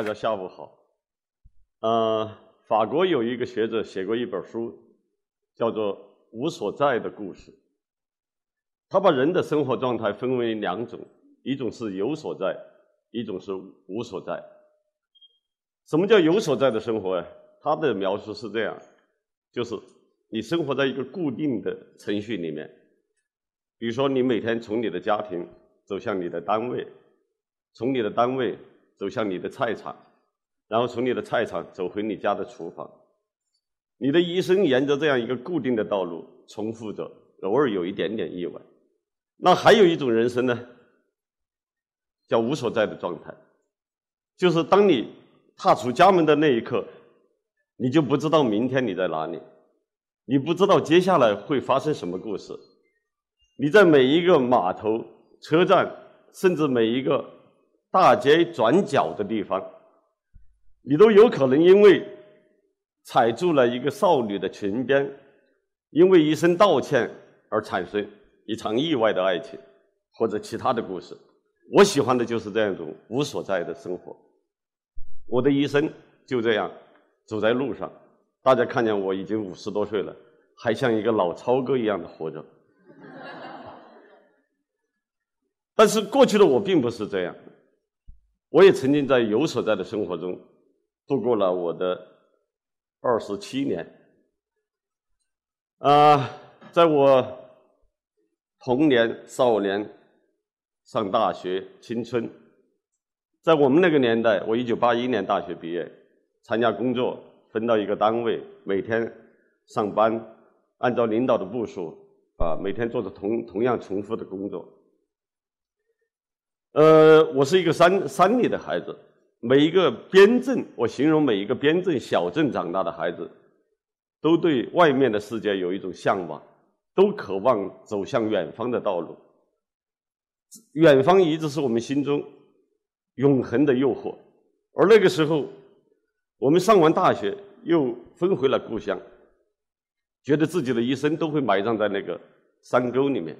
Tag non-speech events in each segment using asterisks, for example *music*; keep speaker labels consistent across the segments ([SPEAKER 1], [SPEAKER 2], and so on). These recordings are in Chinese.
[SPEAKER 1] 大家下午好。呃，法国有一个学者写过一本书，叫做《无所在的故事》。他把人的生活状态分为两种，一种是有所在，一种是无所在。什么叫有所在的生活啊？他的描述是这样：就是你生活在一个固定的程序里面，比如说你每天从你的家庭走向你的单位，从你的单位走向你的菜场，然后从你的菜场走回你家的厨房，你的一生沿着这样一个固定的道路重复着，偶尔有一点点意外。那还有一种人生呢，叫无所在的状态，就是当你踏出家门的那一刻，你就不知道明天你在哪里，你不知道接下来会发生什么故事。你在每一个码头、车站，甚至每一个大街转角的地方，你都有可能因为踩住了一个少女的裙边，因为一声道歉而产生。一场意外的爱情，或者其他的故事，我喜欢的就是这样一种无所在的生活。我的一生就这样走在路上，大家看见我已经五十多岁了，还像一个老超哥一样的活着。但是过去的我并不是这样，我也曾经在有所在的生活中度过了我的二十七年。啊，在我。童年、少年、上大学、青春，在我们那个年代，我一九八一年大学毕业，参加工作，分到一个单位，每天上班，按照领导的部署，啊，每天做着同同样重复的工作。呃，我是一个山山里的孩子，每一个边镇，我形容每一个边镇小镇长大的孩子，都对外面的世界有一种向往。都渴望走向远方的道路，远方一直是我们心中永恒的诱惑。而那个时候，我们上完大学又分回了故乡，觉得自己的一生都会埋葬在那个山沟里面。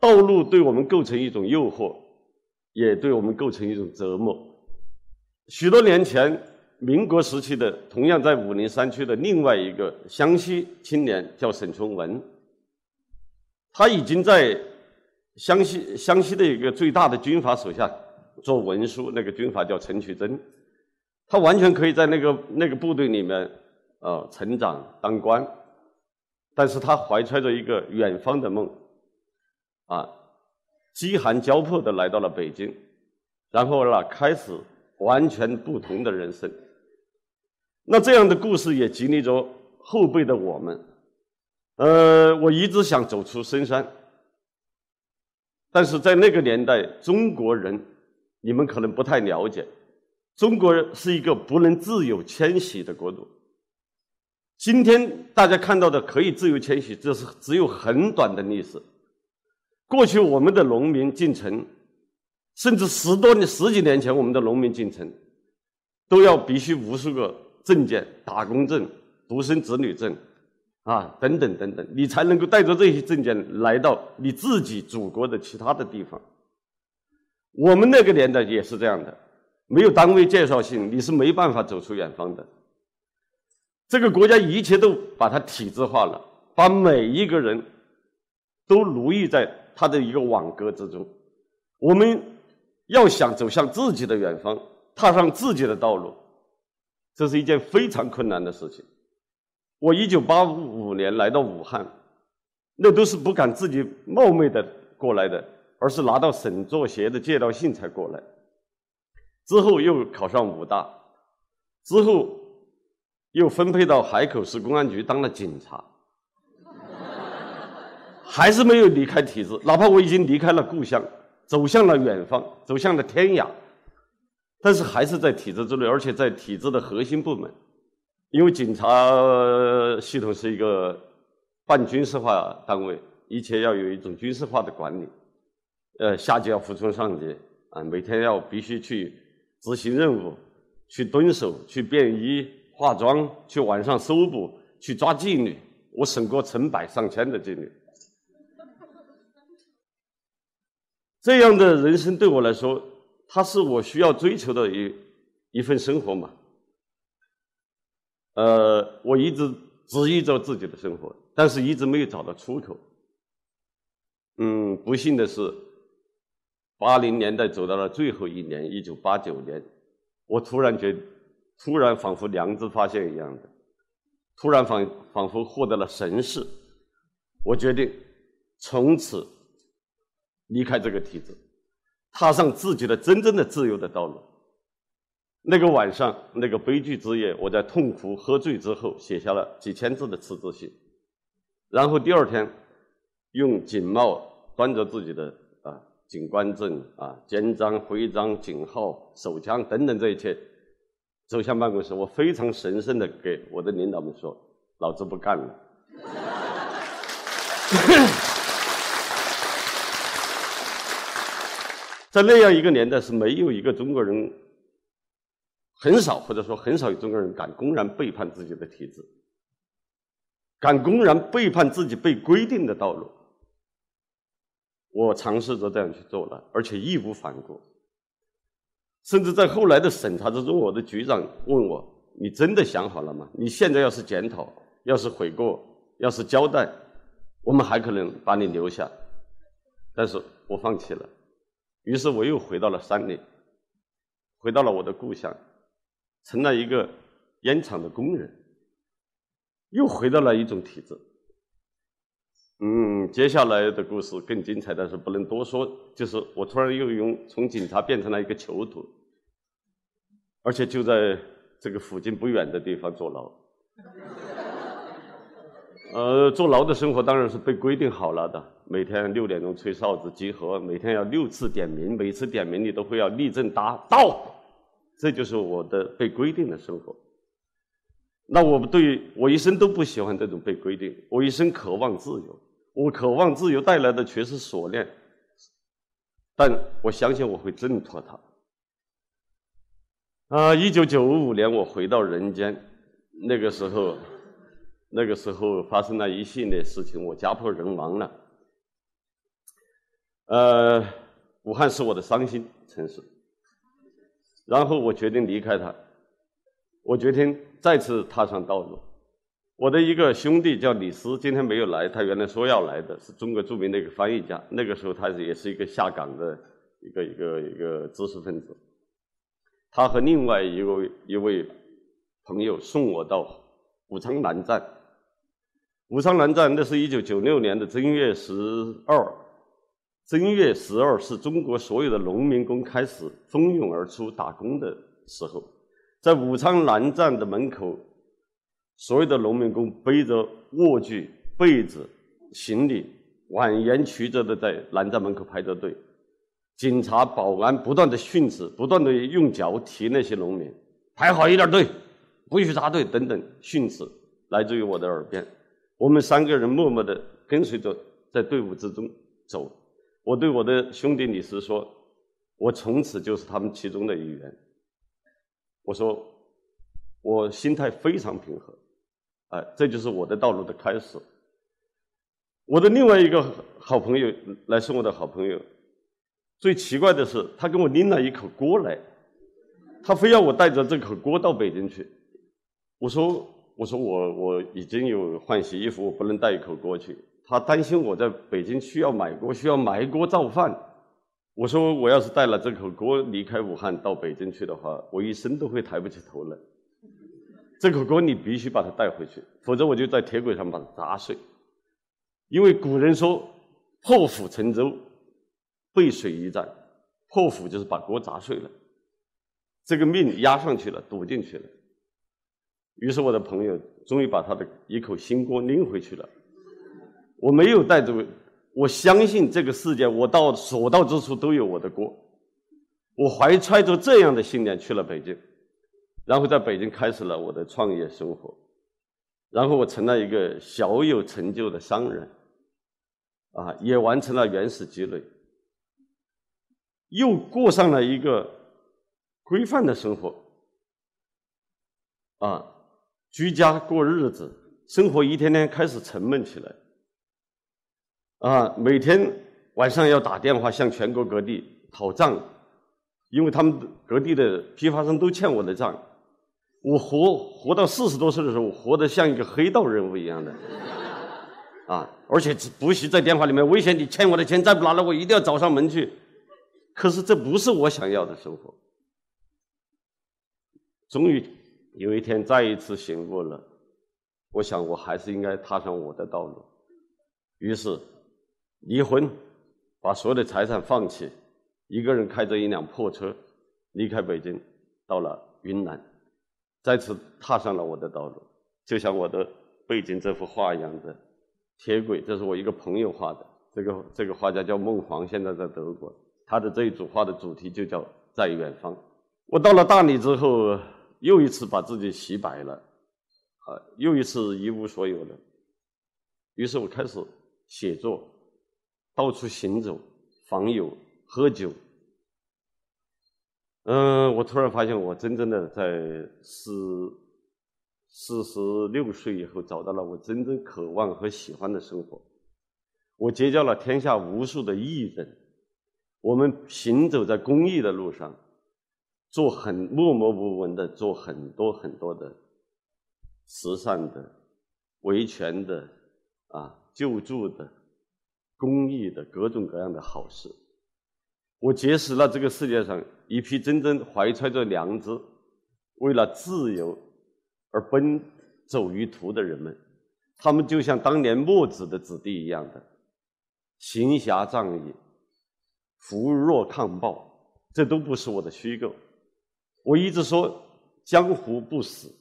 [SPEAKER 1] 道路对我们构成一种诱惑，也对我们构成一种折磨。许多年前，民国时期的同样在武陵山区的另外一个湘西青年叫沈从文。他已经在湘西湘西的一个最大的军阀手下做文书，那个军阀叫陈渠珍，他完全可以在那个那个部队里面啊成长当官，但是他怀揣着一个远方的梦，啊，饥寒交迫的来到了北京，然后呢开始完全不同的人生。那这样的故事也激励着后辈的我们。呃，我一直想走出深山，但是在那个年代，中国人，你们可能不太了解，中国是一个不能自由迁徙的国度。今天大家看到的可以自由迁徙，这是只有很短的历史。过去我们的农民进城，甚至十多年、十几年前，我们的农民进城，都要必须无数个证件：打工证、独生子女证。啊，等等等等，你才能够带着这些证件来到你自己祖国的其他的地方。我们那个年代也是这样的，没有单位介绍信，你是没办法走出远方的。这个国家一切都把它体制化了，把每一个人都奴役在他的一个网格之中。我们要想走向自己的远方，踏上自己的道路，这是一件非常困难的事情。我一九八五年来到武汉，那都是不敢自己冒昧的过来的，而是拿到省作协的借调信才过来。之后又考上武大，之后又分配到海口市公安局当了警察，还是没有离开体制。哪怕我已经离开了故乡，走向了远方，走向了天涯，但是还是在体制之内，而且在体制的核心部门。因为警察系统是一个半军事化单位，一切要有一种军事化的管理。呃，下级要服从上级，啊，每天要必须去执行任务，去蹲守，去便衣、化妆，去晚上搜捕，去抓妓女。我审过成百上千的妓女。这样的人生对我来说，它是我需要追求的一一份生活嘛。呃，我一直执意着自己的生活，但是一直没有找到出口。嗯，不幸的是，八零年代走到了最后一年，一九八九年，我突然觉，突然仿佛良知发现一样的，突然仿仿佛获得了神识，我决定从此离开这个体制，踏上自己的真正的自由的道路。那个晚上，那个悲剧之夜，我在痛苦喝醉之后，写下了几千字的辞职信，然后第二天。用警帽端着自己的啊警官证啊肩章徽章警号手枪等等这一切，走向办公室。我非常神圣的给我的领导们说：“老子不干了。”在那样一个年代，是没有一个中国人，很少或者说很少有中国人敢公然背叛自己的体制，敢公然背叛自己被规定的道路。我尝试着这样去做了，而且义无反顾。甚至在后来的审查之中，我的局长问我：“你真的想好了吗？你现在要是检讨，要是悔过，要是交代，我们还可能把你留下。”但是我放弃了。于是我又回到了山里，回到了我的故乡，成了一个烟厂的工人，又回到了一种体制。嗯，接下来的故事更精彩，但是不能多说。就是我突然又用从警察变成了一个囚徒，而且就在这个附近不远的地方坐牢。呃，坐牢的生活当然是被规定好了的，每天六点钟吹哨子集合，每天要六次点名，每次点名你都会要立正答到，这就是我的被规定的生活。那我对我一生都不喜欢这种被规定，我一生渴望自由。我渴望自由带来的却是锁链，但我相信我会挣脱它。啊，一九九五年我回到人间，那个时候，那个时候发生了一系列事情，我家破人亡了。呃，武汉是我的伤心城市，然后我决定离开它，我决定再次踏上道路。我的一个兄弟叫李斯，今天没有来。他原来说要来的，是中国著名的一个翻译家。那个时候，他也是一个下岗的一个一个一个知识分子。他和另外一位一位朋友送我到武昌南站。武昌南站，那是一九九六年的正月十二。正月十二是中国所有的农民工开始蜂拥而出打工的时候，在武昌南站的门口。所有的农民工背着卧具、被子、行李，蜿蜒曲折的在南站门口排着队。警察、保安不断的训斥，不断的用脚踢那些农民，排好一点队，不许插队等等训斥，来自于我的耳边。我们三个人默默的跟随着在队伍之中走。我对我的兄弟李斯说：“我从此就是他们其中的一员。”我说：“我心态非常平和。”哎，这就是我的道路的开始。我的另外一个好朋友来是我的好朋友，最奇怪的是，他给我拎了一口锅来，他非要我带着这口锅到北京去。我说：“我说我我已经有换洗衣服，我不能带一口锅去。”他担心我在北京需要买锅，需要埋锅造饭。我说：“我要是带了这口锅离开武汉到北京去的话，我一生都会抬不起头来。”这口锅你必须把它带回去，否则我就在铁轨上把它砸碎。因为古人说“破釜沉舟，背水一战”，破釜就是把锅砸碎了，这个命压上去了，赌进去了。于是我的朋友终于把他的一口新锅拎回去了。我没有带着，我相信这个世界，我到所到之处都有我的锅。我怀揣着这样的信念去了北京。然后在北京开始了我的创业生活，然后我成了一个小有成就的商人，啊，也完成了原始积累，又过上了一个规范的生活，啊，居家过日子，生活一天天开始沉闷起来，啊，每天晚上要打电话向全国各地讨账，因为他们各地的批发商都欠我的账。我活活到四十多岁的时候，活得像一个黑道人物一样的，*laughs* 啊，而且不惜在电话里面威胁你欠我的钱再不拿来，我一定要找上门去。可是这不是我想要的生活。终于有一天再一次醒悟了，我想我还是应该踏上我的道路。于是离婚，把所有的财产放弃，一个人开着一辆破车离开北京，到了云南。再次踏上了我的道路，就像我的背景这幅画一样的铁轨，这是我一个朋友画的。这个这个画家叫孟黄，现在在德国。他的这一组画的主题就叫在远方。我到了大理之后，又一次把自己洗白了，啊，又一次一无所有了。于是我开始写作，到处行走，访友，喝酒。嗯，我突然发现，我真正的在四四十六岁以后，找到了我真正渴望和喜欢的生活。我结交了天下无数的艺人，我们行走在公益的路上，做很默默无闻的做很多很多的慈善的、维权的、啊救助的、公益的各种各样的好事。我结识了这个世界上一批真正怀揣着良知、为了自由而奔走于途的人们。他们就像当年墨子的子弟一样的行侠仗义、扶弱抗暴。这都不是我的虚构。我一直说江湖不死，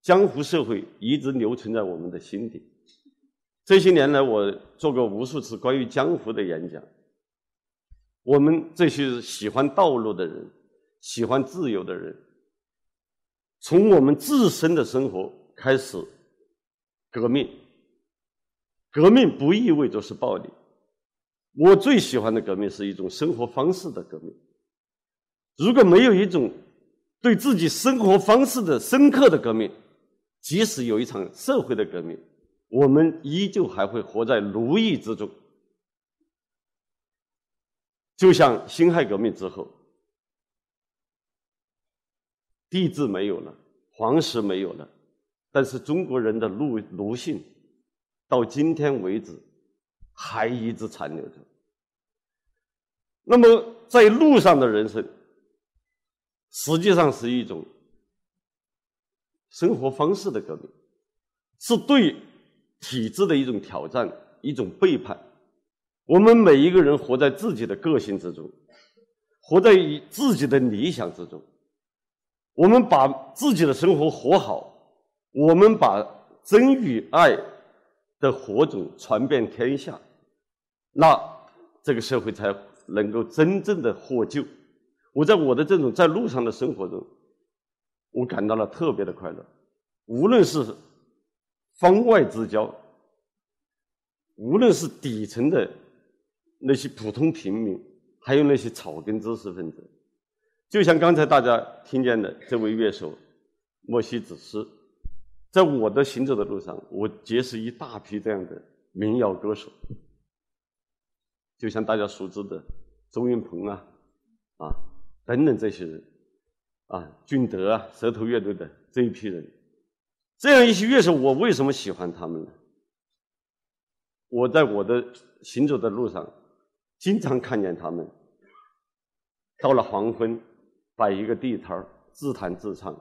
[SPEAKER 1] 江湖社会一直留存在我们的心底。这些年来，我做过无数次关于江湖的演讲。我们这些喜欢道路的人，喜欢自由的人，从我们自身的生活开始革命。革命不意味着是暴力。我最喜欢的革命是一种生活方式的革命。如果没有一种对自己生活方式的深刻的革命，即使有一场社会的革命，我们依旧还会活在奴役之中。就像辛亥革命之后，帝制没有了，皇室没有了，但是中国人的奴奴性到今天为止还一直残留着。那么，在路上的人生，实际上是一种生活方式的革命，是对体制的一种挑战，一种背叛。我们每一个人活在自己的个性之中，活在自己的理想之中。我们把自己的生活活好，我们把真与爱的火种传遍天下，那这个社会才能够真正的获救。我在我的这种在路上的生活中，我感到了特别的快乐。无论是方外之交，无论是底层的。那些普通平民，还有那些草根知识分子，就像刚才大家听见的这位乐手莫西子诗，在我的行走的路上，我结识一大批这样的民谣歌手，就像大家熟知的周云鹏啊，啊等等这些人，啊俊德啊，舌头乐队的这一批人，这样一些乐手，我为什么喜欢他们呢？我在我的行走的路上。经常看见他们到了黄昏，摆一个地摊儿，自弹自唱，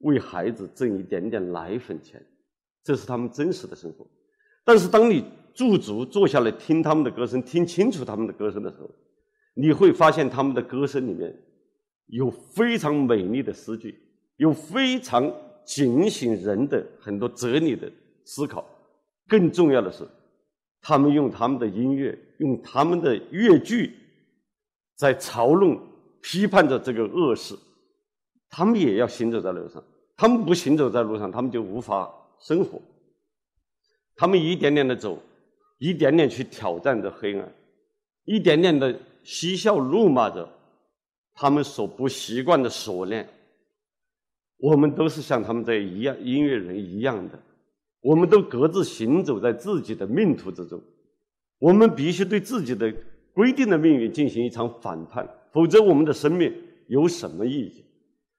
[SPEAKER 1] 为孩子挣一点点奶粉钱，这是他们真实的生活。但是，当你驻足坐下来听他们的歌声，听清楚他们的歌声的时候，你会发现他们的歌声里面有非常美丽的诗句，有非常警醒人的很多哲理的思考。更重要的是，他们用他们的音乐。用他们的乐句在嘲弄、批判着这个恶事，他们也要行走在路上。他们不行走在路上，他们就无法生活。他们一点点的走，一点点去挑战着黑暗，一点点的嬉笑怒骂着他们所不习惯的锁链。我们都是像他们这一样音乐人一样的，我们都各自行走在自己的命途之中。我们必须对自己的规定的命运进行一场反叛，否则我们的生命有什么意义？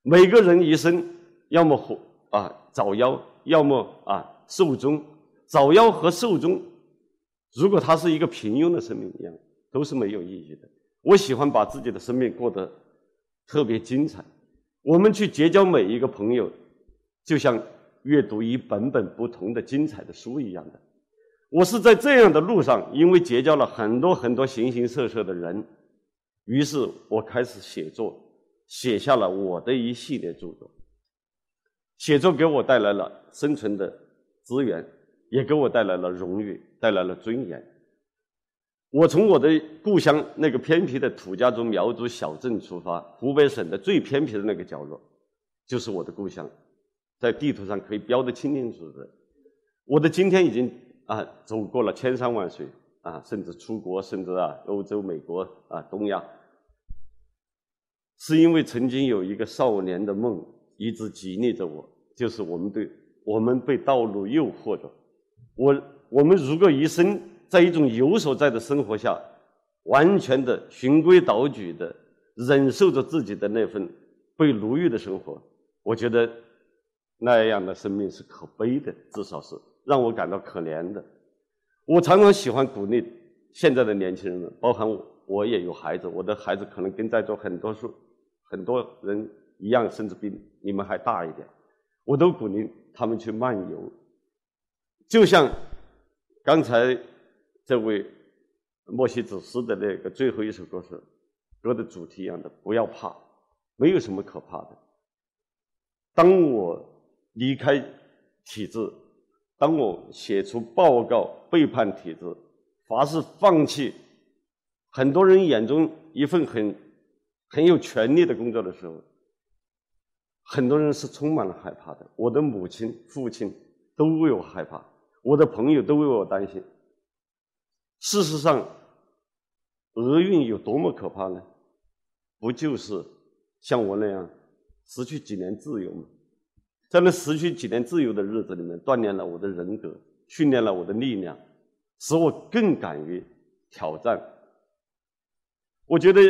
[SPEAKER 1] 每个人一生要么活啊早夭，要么啊寿终。早夭和寿终，如果他是一个平庸的生命一样，都是没有意义的。我喜欢把自己的生命过得特别精彩。我们去结交每一个朋友，就像阅读一本本不同的精彩的书一样的。我是在这样的路上，因为结交了很多很多形形色色的人，于是我开始写作，写下了我的一系列著作。写作给我带来了生存的资源。也给我带来了荣誉，带来了尊严。我从我的故乡那个偏僻的土家族苗族小镇出发，湖北省的最偏僻的那个角落，就是我的故乡，在地图上可以标得清清楚楚的。我的今天已经啊走过了千山万水啊，甚至出国，甚至啊欧洲、美国啊东亚，是因为曾经有一个少年的梦一直激励着我，就是我们对我们被道路诱惑着。我我们如果一生在一种有所在的生活下，完全的循规蹈矩的忍受着自己的那份被奴役的生活，我觉得那样的生命是可悲的，至少是让我感到可怜的。我常常喜欢鼓励现在的年轻人们，包含我，我也有孩子，我的孩子可能跟在座很多数很多人一样，甚至比你们还大一点，我都鼓励他们去漫游。就像刚才这位莫西子诗的那个最后一首歌是歌的主题一样的，不要怕，没有什么可怕的。当我离开体制，当我写出报告背叛体制，发誓放弃很多人眼中一份很很有权利的工作的时候，很多人是充满了害怕的。我的母亲、父亲都为我害怕。我的朋友都为我担心。事实上，厄运有多么可怕呢？不就是像我那样失去几年自由吗？在那失去几年自由的日子里面，锻炼了我的人格，训练了我的力量，使我更敢于挑战。我觉得，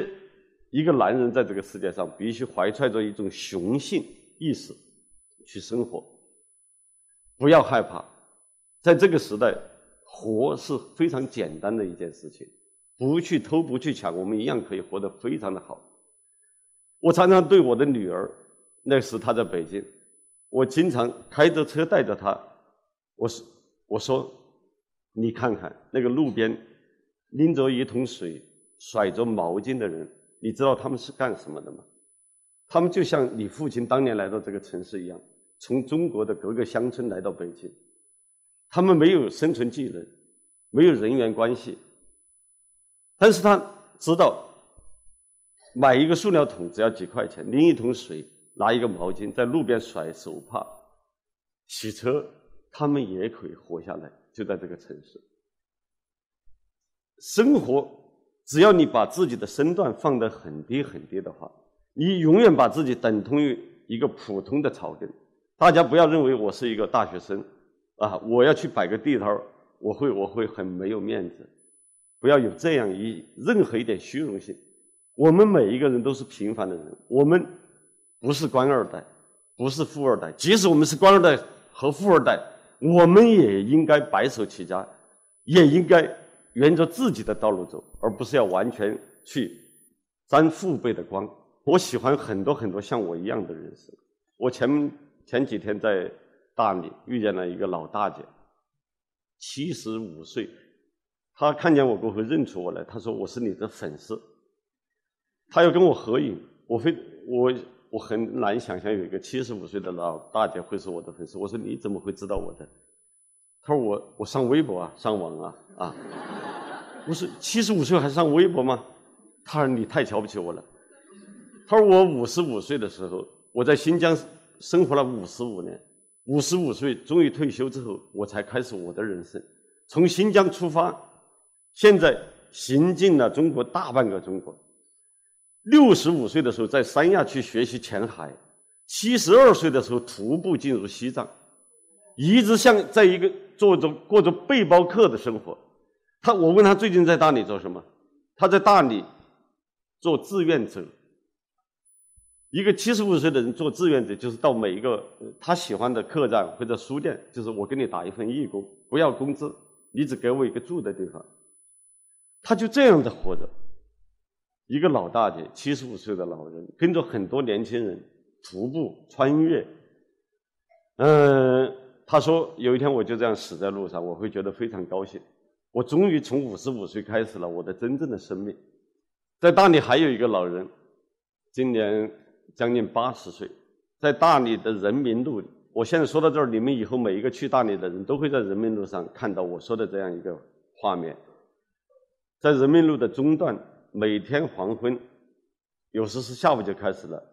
[SPEAKER 1] 一个男人在这个世界上必须怀揣着一种雄性意识去生活，不要害怕。在这个时代，活是非常简单的一件事情，不去偷，不去抢，我们一样可以活得非常的好。我常常对我的女儿，那时她在北京，我经常开着车带着她，我说：“我说，你看看那个路边拎着一桶水、甩着毛巾的人，你知道他们是干什么的吗？他们就像你父亲当年来到这个城市一样，从中国的各个乡村来到北京。”他们没有生存技能，没有人员关系，但是他知道买一个塑料桶只要几块钱，拎一桶水，拿一个毛巾在路边甩手帕、洗车，他们也可以活下来，就在这个城市。生活，只要你把自己的身段放得很低很低的话，你永远把自己等同于一个普通的草根。大家不要认为我是一个大学生。啊！我要去摆个地摊我会我会很没有面子。不要有这样一任何一点虚荣心。我们每一个人都是平凡的人，我们不是官二代，不是富二代。即使我们是官二代和富二代，我们也应该白手起家，也应该沿着自己的道路走，而不是要完全去沾父辈的光。我喜欢很多很多像我一样的人生。我前前几天在。大理遇见了一个老大姐，七十五岁，她看见我过后认出我来，她说我是你的粉丝，她要跟我合影，我非我我很难想象有一个七十五岁的老大姐会是我的粉丝，我说你怎么会知道我的？她说我我上微博啊，上网啊啊，*laughs* 我说七十五岁还上微博吗？她说你太瞧不起我了，她说我五十五岁的时候，我在新疆生活了五十五年。五十五岁终于退休之后，我才开始我的人生。从新疆出发，现在行进了中国大半个中国。六十五岁的时候在三亚去学习潜海，七十二岁的时候徒步进入西藏，一直像在一个做着过着背包客的生活。他我问他最近在大理做什么，他在大理做志愿者。一个七十五岁的人做志愿者，就是到每一个他喜欢的客栈或者书店，就是我给你打一份义工，不要工资，你只给我一个住的地方。他就这样的活着。一个老大姐，七十五岁的老人，跟着很多年轻人徒步穿越。嗯，他说有一天我就这样死在路上，我会觉得非常高兴。我终于从五十五岁开始了我的真正的生命。在大理还有一个老人，今年。将近八十岁，在大理的人民路，我现在说到这儿，你们以后每一个去大理的人都会在人民路上看到我说的这样一个画面。在人民路的中段，每天黄昏，有时是下午就开始了，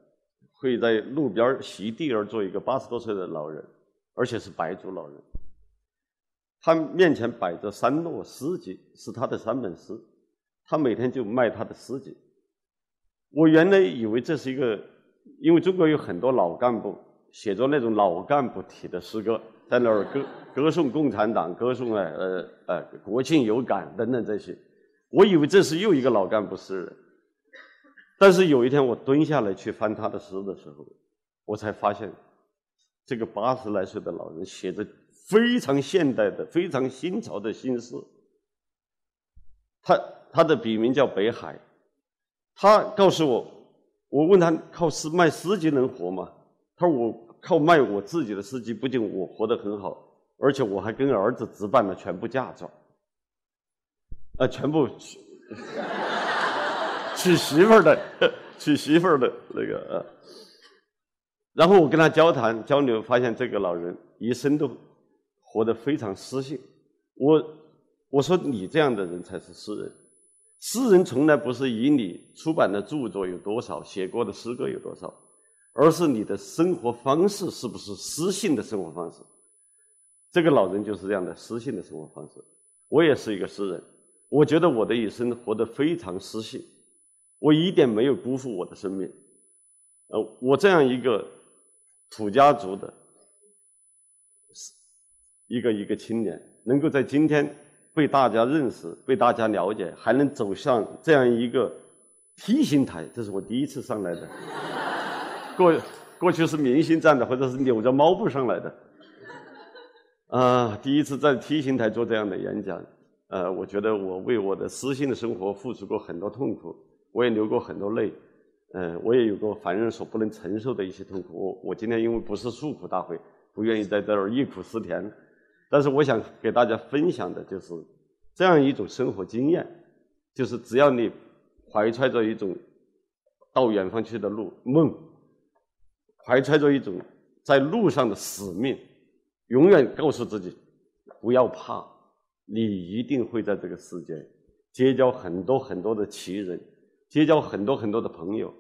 [SPEAKER 1] 会在路边席地而坐一个八十多岁的老人，而且是白族老人。他面前摆着三摞诗集，是他的三本诗，他每天就卖他的诗集。我原来以为这是一个。因为中国有很多老干部写着那种老干部体的诗歌，在那儿歌歌颂共产党，歌颂呃呃呃国庆有感等等这些，我以为这是又一个老干部诗人。但是有一天我蹲下来去翻他的诗的时候，我才发现，这个八十来岁的老人写着非常现代的、非常新潮的新诗。他他的笔名叫北海，他告诉我。我问他靠诗卖司机能活吗？他说我靠卖我自己的司机，不仅我活得很好，而且我还跟儿子置办了全部驾照，啊，全部娶 *laughs* 娶媳妇儿的，*laughs* 娶媳妇儿的那个。然后我跟他交谈交流，发现这个老人一生都活得非常诗性。我我说你这样的人才是诗人。诗人从来不是以你出版的著作有多少、写过的诗歌有多少，而是你的生活方式是不是诗性的生活方式。这个老人就是这样的诗性的生活方式。我也是一个诗人，我觉得我的一生活得非常诗性，我一点没有辜负我的生命。呃，我这样一个土家族的，一个一个青年，能够在今天。被大家认识，被大家了解，还能走向这样一个 T 型台，这是我第一次上来的。*laughs* 过过去是明星站的，或者是扭着猫步上来的。啊，第一次在 T 型台做这样的演讲，呃，我觉得我为我的私信的生活付出过很多痛苦，我也流过很多泪，嗯，我也有过凡人所不能承受的一些痛苦。我我今天因为不是诉苦大会，不愿意在这儿忆苦思甜。但是我想给大家分享的就是这样一种生活经验，就是只要你怀揣着一种到远方去的路梦，怀揣着一种在路上的使命，永远告诉自己不要怕，你一定会在这个世界结交很多很多的奇人，结交很多很多的朋友，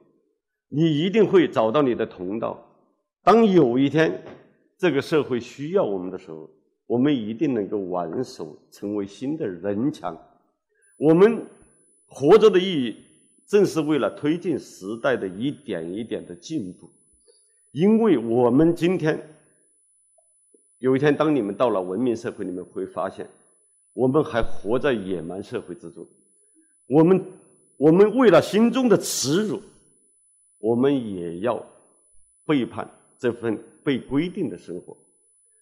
[SPEAKER 1] 你一定会找到你的同道。当有一天这个社会需要我们的时候，我们一定能够挽手，成为新的人墙。我们活着的意义，正是为了推进时代的一点一点的进步。因为我们今天有一天，当你们到了文明社会，你们会发现，我们还活在野蛮社会之中。我们我们为了心中的耻辱，我们也要背叛这份被规定的生活。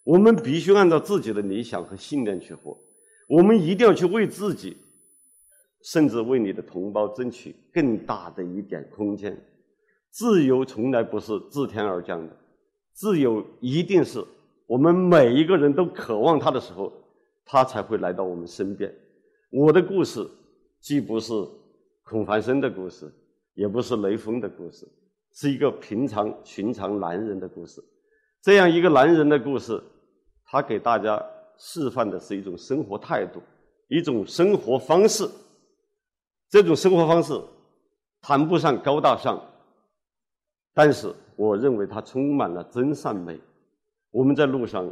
[SPEAKER 1] 我们必须按照自己的理想和信念去活，我们一定要去为自己，甚至为你的同胞争取更大的一点空间。自由从来不是自天而降的，自由一定是我们每一个人都渴望它的时候，它才会来到我们身边。我的故事既不是孔繁森的故事，也不是雷锋的故事，是一个平常寻常男人的故事。这样一个男人的故事。他给大家示范的是一种生活态度，一种生活方式。这种生活方式谈不上高大上，但是我认为它充满了真善美。我们在路上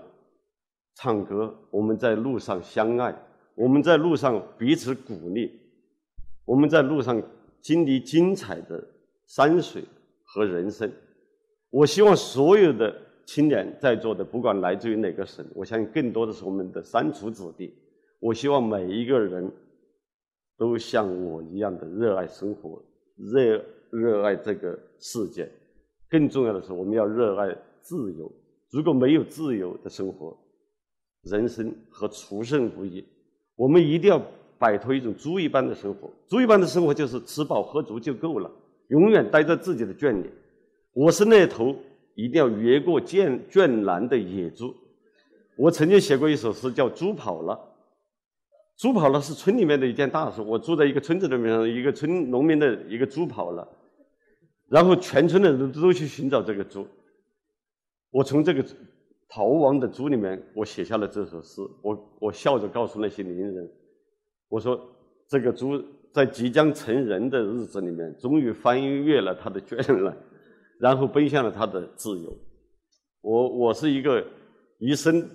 [SPEAKER 1] 唱歌，我们在路上相爱，我们在路上彼此鼓励，我们在路上经历精彩的山水和人生。我希望所有的。青年在座的，不管来自于哪个省，我相信更多的是我们的山楚子弟。我希望每一个人都像我一样的热爱生活，热热爱这个世界，更重要的是，我们要热爱自由。如果没有自由的生活，人生和畜生无异。我们一定要摆脱一种猪一般的生活。猪一般的生活就是吃饱喝足就够了，永远待在自己的圈里。我是那头一定要越过圈圈栏的野猪。我曾经写过一首诗，叫《猪跑了》。猪跑了是村里面的一件大事。我住在一个村子里面，一个村农民的一个猪跑了，然后全村的人都去寻找这个猪。我从这个逃亡的猪里面，我写下了这首诗。我我笑着告诉那些邻人，我说这个猪在即将成人的日子里面，终于翻越了它的圈栏，然后奔向了他的自由。我我是一个一生。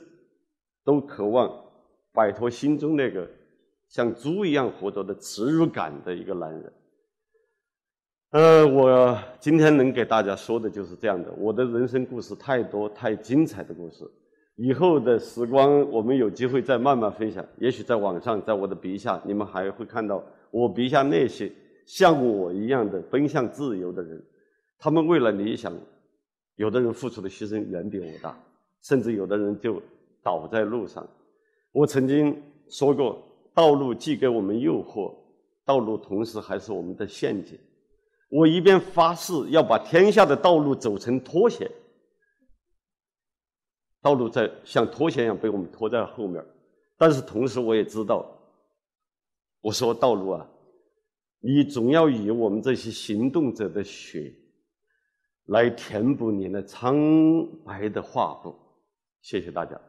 [SPEAKER 1] 都渴望摆脱心中那个像猪一样活着的耻辱感的一个男人。呃，我今天能给大家说的就是这样的。我的人生故事太多太精彩的故事，以后的时光我们有机会再慢慢分享。也许在网上，在我的笔下，你们还会看到我笔下那些像我一样的奔向自由的人。他们为了理想，有的人付出的牺牲远比我大，甚至有的人就。倒在路上。我曾经说过，道路既给我们诱惑，道路同时还是我们的陷阱。我一边发誓要把天下的道路走成拖鞋，道路在像拖鞋一样被我们拖在后面，但是同时我也知道，我说道路啊，你总要以我们这些行动者的血来填补你那苍白的画布。谢谢大家。